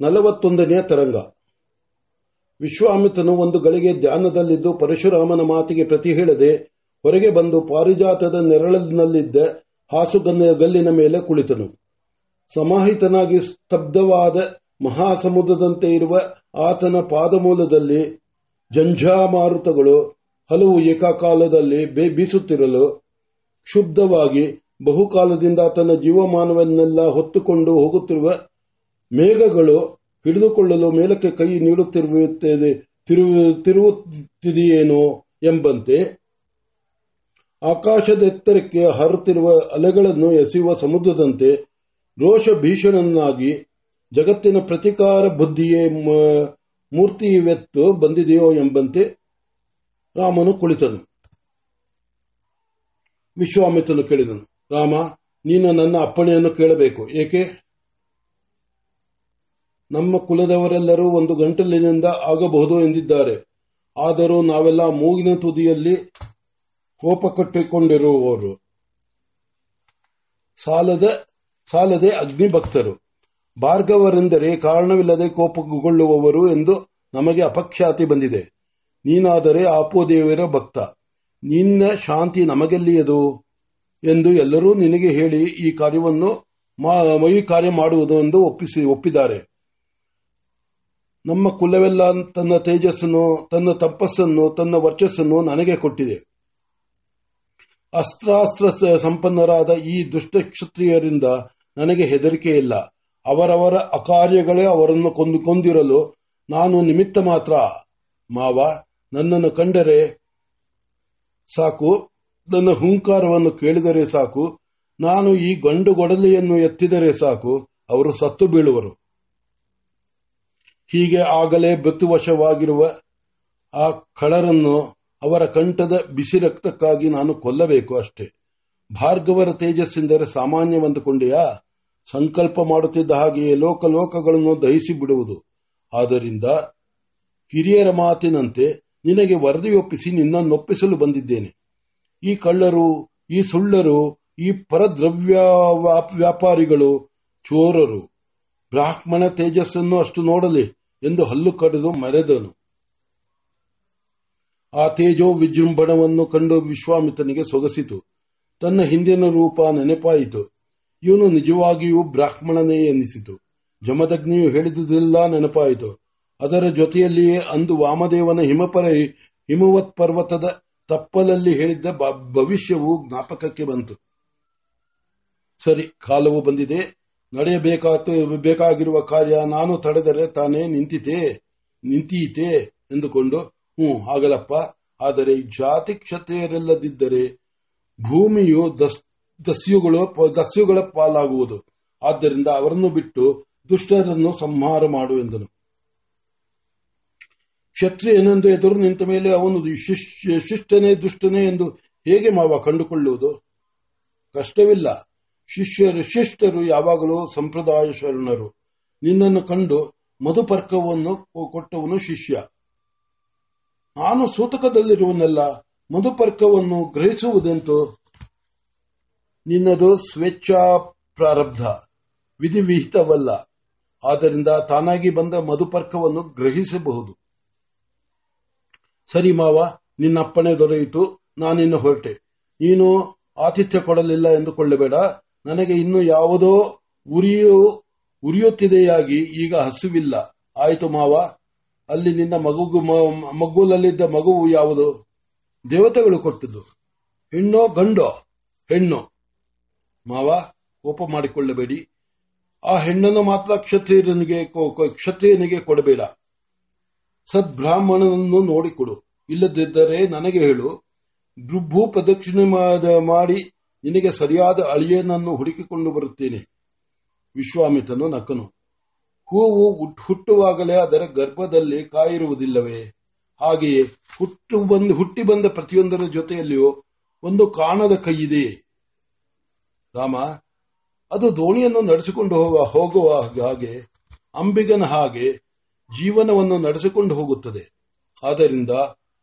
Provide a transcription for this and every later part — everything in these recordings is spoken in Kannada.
ನಲವತ್ತೊಂದನೆಯ ತರಂಗ. ವಿಶ್ವಾಮಿತ್ರನು ಒಂದು ಗಳಿಗೆ ಧ್ಯಾನದಲ್ಲಿದ್ದು ಪರಶುರಾಮನ ಮಾತಿಗೆ ಪ್ರತಿ ಹೇಳದೆ ಹೊರಗೆ ಬಂದು ಪಾರಿಜಾತದ ನೆರಳಿನಲ್ಲಿದ್ದ ಹಾಸುಗಲ್ಲಿನ ಮೇಲೆ ಕುಳಿತನು. ಸಮಾಹಿತನಾಗಿ ಸ್ತಬ್ಧವಾದ ಮಹಾಸಮುದ್ರದಂತೆ ಇರುವ ಆತನ ಪಾದಮೂಲದಲ್ಲಿ ಜಂಜಾಮಾರುತಗಳು ಹಲವು ಏಕಕಾಲದಲ್ಲಿ ಬೀಸುತ್ತಿರಲು ಕ್ಷುಬ್ಧವಾಗಿ ಬಹುಕಾಲದಿಂದ ತನ್ನ ಜೀವಮಾನವನ್ನೆಲ್ಲ ಹೊತ್ತುಕೊಂಡು ಹೋಗುತ್ತಿರುವ ಮೇಘಗಳು ಹಿಡಿದುಕೊಳ್ಳಲು ಮೇಲಕ್ಕೆ ಕೈ ತಿರುಗುತ್ತಿದೆಯೇನೋ ಎಂಬಂತೆ ಆಕಾಶದೆತ್ತರಕ್ಕೆ ಹರುತ್ತಿರುವ ಅಲೆಗಳನ್ನು ಎಸೆಯುವ ಸಮುದ್ರದಂತೆ ರೋಷ ಭೀಷಣನಾಗಿ ಜಗತ್ತಿನ ಪ್ರತಿಕಾರ ಬುದ್ಧಿಯೇ ಮೂರ್ತಿವೆತ್ತು ಬಂದಿದೆಯೋ ಎಂಬಂತೆ ರಾಮನು ಕುಳಿತನು. ವಿಶ್ವಾಮಿತ್ರನು ಕೇಳಿದನು, ರಾಮ, ನೀನು ನನ್ನ ಅಪ್ಪಣೆಯನ್ನು ಕೇಳಬೇಕು, ಏಕೆ? ನಮ್ಮ ಕುಲದವರೆಲ್ಲರೂ ಒಂದು ಗಂಟಲಿನಿಂದ ಆಗಬಹುದು ಎಂದಿದ್ದಾರೆ. ಆದರೂ ನಾವೆಲ್ಲ ಮೂಗಿನ ತುದಿಯಲ್ಲಿ ಕೋಪ ಕಟ್ಟಿಕೊಂಡಿರುವವರು. ಸಾಲದ, ಸಾಲದೆ ಅಗ್ನಿಭಕ್ತರು. ಭಾರ್ಗವರೆಂದರೆ ಕಾರಣವಿಲ್ಲದೆ ಕೋಪಗೊಳ್ಳುವವರು ಎಂದು ನಮಗೆ ಅಪಖ್ಯಾತಿ ಬಂದಿದೆ. ನೀನಾದರೆ ಆಪೋದೇವರ ಭಕ್ತ. ನಿನ್ನ ಶಾಂತಿ ನಮಗೆಲ್ಲಿಯದು? ಎಂದು ಎಲ್ಲರೂ ನಿನಗೆ ಹೇಳಿ ಈ ಕಾರ್ಯವನ್ನು ಈ ಕಾರ್ಯ ಮಾಡುವುದು ಎಂದು ಒಪ್ಪಿಸಿ, ಒಪ್ಪಿದ್ದಾರೆ. ನಮ್ಮ ಕುಲವೆಲ್ಲ ತನ್ನ ತೇಜಸ್ಸನ್ನು, ತನ್ನ ತಪಸ್ಸನ್ನು, ತನ್ನ ವರ್ಚಸ್ಸನ್ನು ನನಗೆ ಕೊಟ್ಟಿದೆ. ಅಸ್ತ್ರಾಸ್ತ್ರ ಸಂಪನ್ನರಾದ ಈ ದುಷ್ಟ ಕ್ಷತ್ರಿಯರಿಂದ ನನಗೆ ಹೆದರಿಕೆ ಇಲ್ಲ. ಅವರವರ ಅಕಾರ್ಯಗಳೇ ಅವರನ್ನು ಕೊಂದು ಕೊಂದಿರಲು ನಾನು ನಿಮಿತ್ತ ಮಾತ್ರ. ಮಾವ, ನನ್ನನ್ನು ಕಂಡರೆ ಸಾಕು. ನನ್ನ ಹುಂಕಾರವನ್ನು ಕೇಳಿದರೆ ಸಾಕು. ನಾನು ಈ ಗಂಡು ಗೊಡಲೆಯನ್ನು ಎತ್ತಿದರೆ ಸಾಕು. ಅವರು ಸತ್ತು ಬೀಳುವರು. ಹೀಗೆ ಆಗಲೇ ಮೃತ್ಯುವಶವಾಗಿರುವ ಆ ಕಳರನ್ನು ಅವರ ಕಂಠದ ಬಿಸಿ ರಕ್ತಕ್ಕಾಗಿ ನಾನು ಕೊಲ್ಲಬೇಕು ಅಷ್ಟೇ. ಭಾರ್ಗವರ ತೇಜಸ್ಸೆಂದರೆ ಸಾಮಾನ್ಯವಂದುಕೊಂಡೆಯಾ ಸಂಕಲ್ಪ ಮಾಡುತ್ತಿದ್ದ ಹಾಗೆಯೇ ಲೋಕಲೋಕಗಳನ್ನು ದಹಿಸಿ ಬಿಡುವುದು. ಆದ್ದರಿಂದ ಹಿರಿಯರ ಮಾತಿನಂತೆ ನಿನಗೆ ವರದಿಯೊಪ್ಪಿಸಿ ನಿನ್ನನ್ನೊಪ್ಪಿಸಲು ಬಂದಿದ್ದೇನೆ. ಈ ಕಳ್ಳರು, ಈ ಸುಳ್ಳರು, ಈ ಪರದ್ರವ್ಯ ವ್ಯಾಪಾರಿಗಳು, ಚೋರರು, ಬ್ರಾಹ್ಮಣ ತೇಜಸ್ಸನ್ನು ಅಷ್ಟು ನೋಡಲಿ. ಎಂದು ಹಲ್ಲು ಕಡಿದು ಮರೆದನು. ಆ ತೇಜೋ ವಿಜೃಂಭಣವನ್ನು ಕಂಡು ವಿಶ್ವಾಮಿತ್ರನಿಗೆ ಸೊಗಸಿತು. ತನ್ನ ಹಿಂದಿನ ರೂಪ ನೆನಪಾಯಿತು. ಇವನು ನಿಜವಾಗಿಯೂ ಬ್ರಾಹ್ಮಣನೇ ಎನ್ನಿಸಿತು. ಜಮದಗ್ನಿಯು ಹೇಳಿದುದೆಲ್ಲ ನೆನಪಾಯಿತು. ಅದರ ಜೊತೆಯಲ್ಲಿಯೇ ಅಂದು ವಾಮದೇವನ ಹಿಮಪರ ಹಿಮವತ್ ಪರ್ವತದ ತಪ್ಪಲಲ್ಲಿ ಹೇಳಿದ್ದ ಭವಿಷ್ಯವು ಜ್ಞಾಪಕಕ್ಕೆ ಬಂತು. ಸರಿ, ಕಾಲವು ಬಂದಿದೆ. ನಡೆಯಬೇಕಾಗಿರುವ ಕಾರ್ಯ ನಾನು ತಡೆದರೆ ತಾನೇ ನಿಂತಿತೆ ನಿಂತೀತೆ ಎಂದುಕೊಂಡು, ಹ್ಞೂ ಆಗಲಪ್ಪ ಆದರೆ ಜಾತಿ ಕ್ಷತೆಯರಿಲ್ಲದಿದ್ದರೆ ಭೂಮಿಯು ದಸ್ಯುಗಳು, ದಸ್ಯುಗಳ ಪಾಲಾಗುವುದು. ಆದ್ದರಿಂದ ಅವರನ್ನು ಬಿಟ್ಟು ದುಷ್ಟರನ್ನು ಸಂಹಾರ ಮಾಡು ಎಂದನು. ಕ್ಷತ್ರಿಯನೆಂದು ಎದುರು ನಿಂತ ಮೇಲೆ ಅವನು ಶಿಷ್ಟನೇ ದುಷ್ಟನೇ ಎಂದು ಹೇಗೆ ಮಾವ ಕಂಡುಕೊಳ್ಳುವುದು? ಕಷ್ಟವಿಲ್ಲ. ಶಿಷ್ಯರು ಶಿಷ್ಟರು ಯಾವಾಗಲೂ ಸಂಪ್ರದಾಯ ಶರಣರು ನಿನ್ನನ್ನು ಕಂಡು ಮಧುಪರ್ಕವನ್ನು ಕೊಟ್ಟವನು ಶಿಷ್ಯ. ನಾನು ಸೂತಕದಲ್ಲಿರುವನೆಲ್ಲ, ಮಧುಪರ್ಕವನ್ನು ಗ್ರಹಿಸುವುದೆಂತು? ನಿನ್ನದು ಸ್ವೇಚ್ಛಾ ಪ್ರಾರಬ್ಧ. ವಿಧಿವಿಹಿತವಲ್ಲ. ಆದ್ದರಿಂದ ತಾನಾಗಿ ಬಂದ ಮಧುಪರ್ಕವನ್ನು ಗ್ರಹಿಸಬಹುದು. ಸರಿ ಮಾವ, ನಿನ್ನಪ್ಪಣೆ ದೊರೆಯಿತು, ನಾನಿನ್ನು ಹೊರಟೆ. ನೀನು ಆತಿಥ್ಯ ಕೊಡಲಿಲ್ಲ ಎಂದುಕೊಳ್ಳಬೇಡ. ನನಗೆ ಇನ್ನು ಯಾವುದೋ ಉರಿಯು, ಉರಿಯುತ್ತಿದೆಯಾಗಿ ಈಗ ಹಸುವಿಲ್ಲ. ಆಯಿತು ಮಾವ, ಅಲ್ಲಿ ನಿನ್ನ ಮಗು ಮಗುಲಲ್ಲಿದ್ದ ಮಗುವು ಯಾವುದು? ದೇವತೆಗಳು ಕೊಟ್ಟದ್ದು. ಹೆಣ್ಣೋ, ಗಂಡೋ? ಹೆಣ್ಣು. ಮಾವ, ಕೋಪ ಮಾಡಿಕೊಳ್ಳಬೇಡಿ. ಆ ಹೆಣ್ಣನ್ನು ಮಾತ್ರ ಕ್ಷತ್ರಿಯನಿಗೆ ಕ್ಷತ್ರಿಯನಿಗೆ ಕೊಡಬೇಡ. ಸದ್ಬ್ರಾಹ್ಮಣನನ್ನು ನೋಡಿಕೊಡು. ಇಲ್ಲದಿದ್ದರೆ ನನಗೆ ಹೇಳು. ಭೂ ಪ್ರದಕ್ಷಿಣೆ ಮಾಡಿ ನಿನಗೆ ಸರಿಯಾದ ಅಳಿಯನನ್ನು ಹುಡುಕಿಕೊಂಡು ಬರುತ್ತೇನೆ. ವಿಶ್ವಾಮಿತನು ನಕನು ಹೂವು ಹುಟ್ಟುವಾಗಲೇ ಅದರ ಗರ್ಭದಲ್ಲಿ ಕಾಯಿರುವುದಿಲ್ಲವೇ? ಹಾಗೆಯೇ ಹುಟ್ಟು ಬಂದು, ಹುಟ್ಟಿ ಬಂದ ಪ್ರತಿಯೊಂದರ ಜೊತೆಯಲ್ಲಿಯೂ ಒಂದು ಕಾಣದ ಕೈಯಿದೆ ರಾಮ, ಅದು ದೋಣಿಯನ್ನು ನಡೆಸಿಕೊಂಡು ಹೋಗುವ ಹಾಗೆ, ಅಂಬಿಗನ ಹಾಗೆ ಜೀವನವನ್ನು ನಡೆಸಿಕೊಂಡು ಹೋಗುತ್ತದೆ. ಆದ್ದರಿಂದ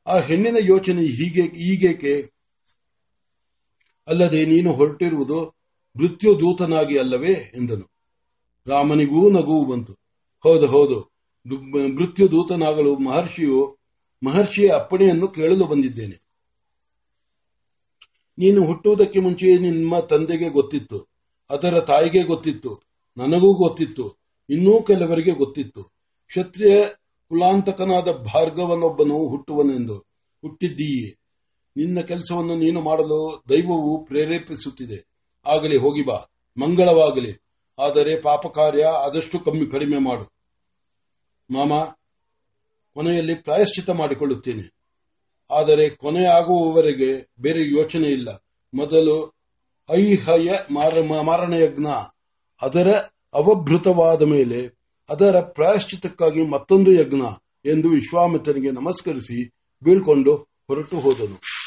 ಆ ಹೆಣ್ಣಿನ ಯೋಚನೆ ಹೀಗೆ ಈಗೇಕೆ ಅಲ್ಲದೆ ನೀನು ಹೊರಟಿರುವುದು ಮೃತ್ಯುದೂತನಾಗಿ ಅಲ್ಲವೇ ಎಂದನು. ರಾಮನಿಗೂ ನಗುವು ಬಂತು. ಹೌದು ಹೌದು. ಮೃತ್ಯುದೂತನಾಗಲು ಮೃತ್ಯು ದೂತನಾಗಲು ಮಹರ್ಷಿಯು ಮಹರ್ಷಿಯ ಅಪ್ಪಣೆಯನ್ನು ಕೇಳಲು ಬಂದಿದ್ದೇನೆ. ನೀನು ಹುಟ್ಟುವುದಕ್ಕೆ ಮುಂಚೆ ನಿಮ್ಮ ತಂದೆಗೆ ಗೊತ್ತಿತ್ತು. ಅದರ ತಾಯಿಗೆ ಗೊತ್ತಿತ್ತು. ನನಗೂ ಗೊತ್ತಿತ್ತು. ಇನ್ನೂ ಕೆಲವರಿಗೆ ಗೊತ್ತಿತ್ತು. ಕ್ಷತ್ರಿಯ ಕುಲಾಂತಕನಾದ ಭಾರ್ಗವನೊಬ್ಬನು ಹುಟ್ಟುವನೆಂದು ಹುಟ್ಟಿದ್ದೀಯೇ? ನಿನ್ನ ಕೆಲಸವನ್ನು ನೀನು ಮಾಡಲು ದೈವವು ಪ್ರೇರೇಪಿಸುತ್ತಿದೆ. ಆಗಲಿ, ಹೋಗಿ ಬಾ. ಮಂಗಳವಾಗಲಿ. ಆದರೆ ಪಾಪ ಕಾರ್ಯ ಆದಷ್ಟು ಕಮ್ಮಿ, ಕಡಿಮೆ ಮಾಡು. ಮಾಮ, ಕೊನೆಯಲ್ಲಿ ಪ್ರಾಯಶ್ಚಿತ ಮಾಡಿಕೊಳ್ಳುತ್ತೇನೆ. ಆದರೆ ಕೊನೆ ಆಗುವವರೆಗೆ ಬೇರೆ ಯೋಚನೆ ಇಲ್ಲ. ಮೊದಲು ಐಹಯ ಮಾರ- ಮಾರಣ ಯಜ್ಞ ಅದರ ಅವಭೃತವಾದ ಮೇಲೆ ಅದರ ಪ್ರಾಯಶ್ಚಿತಕ್ಕಾಗಿ ಮತ್ತೊಂದು ಯಜ್ಞ ಎಂದು ವಿಶ್ವಾಮಿತ್ರನಿಗೆ ನಮಸ್ಕರಿಸಿ ಬೀಳ್ಕೊಂಡು ಹೊರಟು ಹೋದನು.